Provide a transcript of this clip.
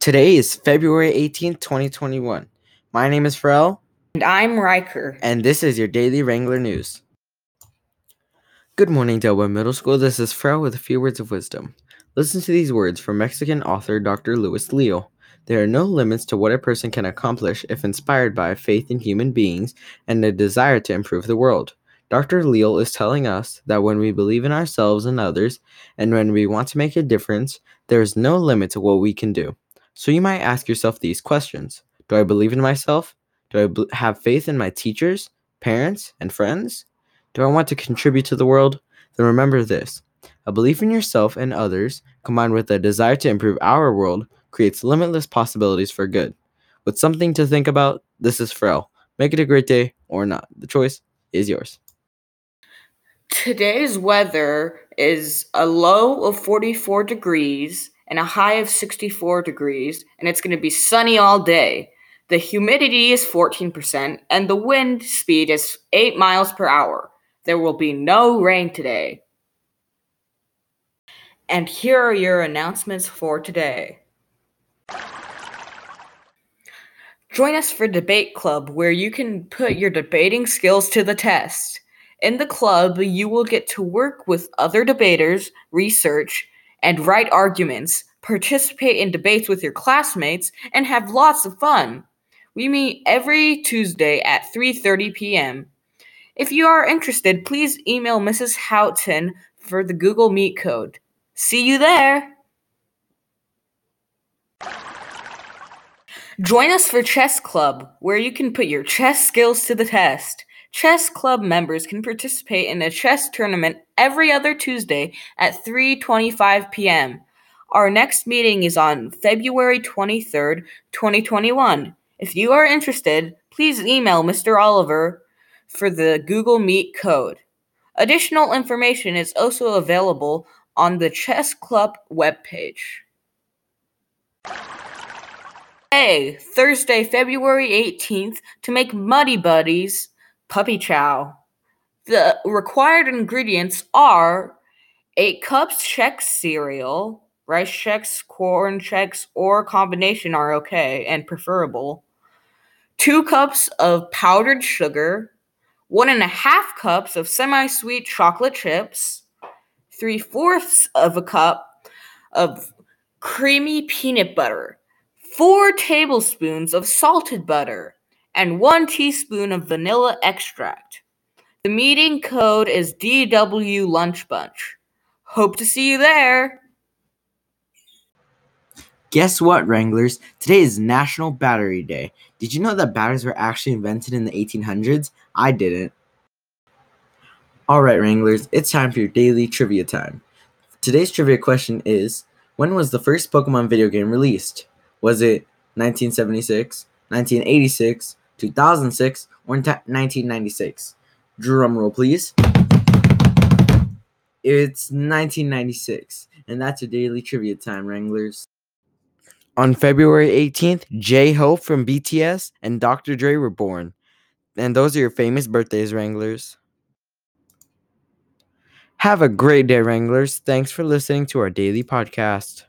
Today is February 18th, 2021. My name is Pharrell, And I'm Riker. and this is your daily Wrangler News. Good morning, Del Webb Middle School. This is Pharrell with a few words of wisdom. Listen to these words from Mexican author Dr. Louis Leal. There are no limits to what a person can accomplish if inspired by faith in human beings and a desire to improve the world. Dr. Leal is telling us that when we believe in ourselves and others, and when we want to make a difference, there is no limit to what we can do. So you might ask yourself these questions Do I believe in myself? Do I bel have faith in my teachers, parents, and friends? Do I want to contribute to the world? Then remember this a belief in yourself and others, combined with a desire to improve our world, creates limitless possibilities for good. With something to think about, this is Pharrell. Make it a great day or not. The choice is yours. Today's weather is a low of 44 degrees and a high of 64 degrees, and it's going to be sunny all day. The humidity is 14%, and the wind speed is 8 miles per hour. There will be no rain today. And here are your announcements for today. Join us for Debate Club, where you can put your debating skills to the test. In the club, you will get to work with other debaters, research, and write arguments, participate in debates with your classmates, and have lots of fun. We meet every Tuesday at 3:30 p.m. If you are interested, please email Mrs. Houghton for the Google Meet code. See you there. Join us for Chess Club, where you can put your chess skills to the test. Chess Club members can participate in a chess tournament every other Tuesday at 3:25 p.m. Our next meeting is on February 23rd, 2021. If you are interested, please email Mr. Oliver for the Google Meet code. Additional information is also available on the Chess Club webpage. Hey, Thursday, February 18th, to make Muddy Buddies puppy chow. The required ingredients are 8 cups Chex cereal, rice Chex, corn Chex, or combination are okay and preferable. 2 cups of powdered sugar, one and a half cups of semi sweet chocolate chips, three fourths of a cup of creamy peanut butter, four tablespoons of salted butter, and one teaspoon of vanilla extract. The meeting code is DW Lunch Bunch. Hope to see you there. Guess what, Wranglers? Today is National Battery Day. Did you know that batteries were actually invented in the 1800s? I didn't. All right, Wranglers, it's time for your daily trivia time. Today's trivia question is When was the first Pokemon video game released? Was it 1976, 1986, 2006, or 1996? Drum roll, please. It's 1996, and that's your daily trivia time, Wranglers. On February 18th, J Hope from BTS and Dr. Dre were born. And those are your famous birthdays, Wranglers. Have a great day, Wranglers. Thanks for listening to our daily podcast.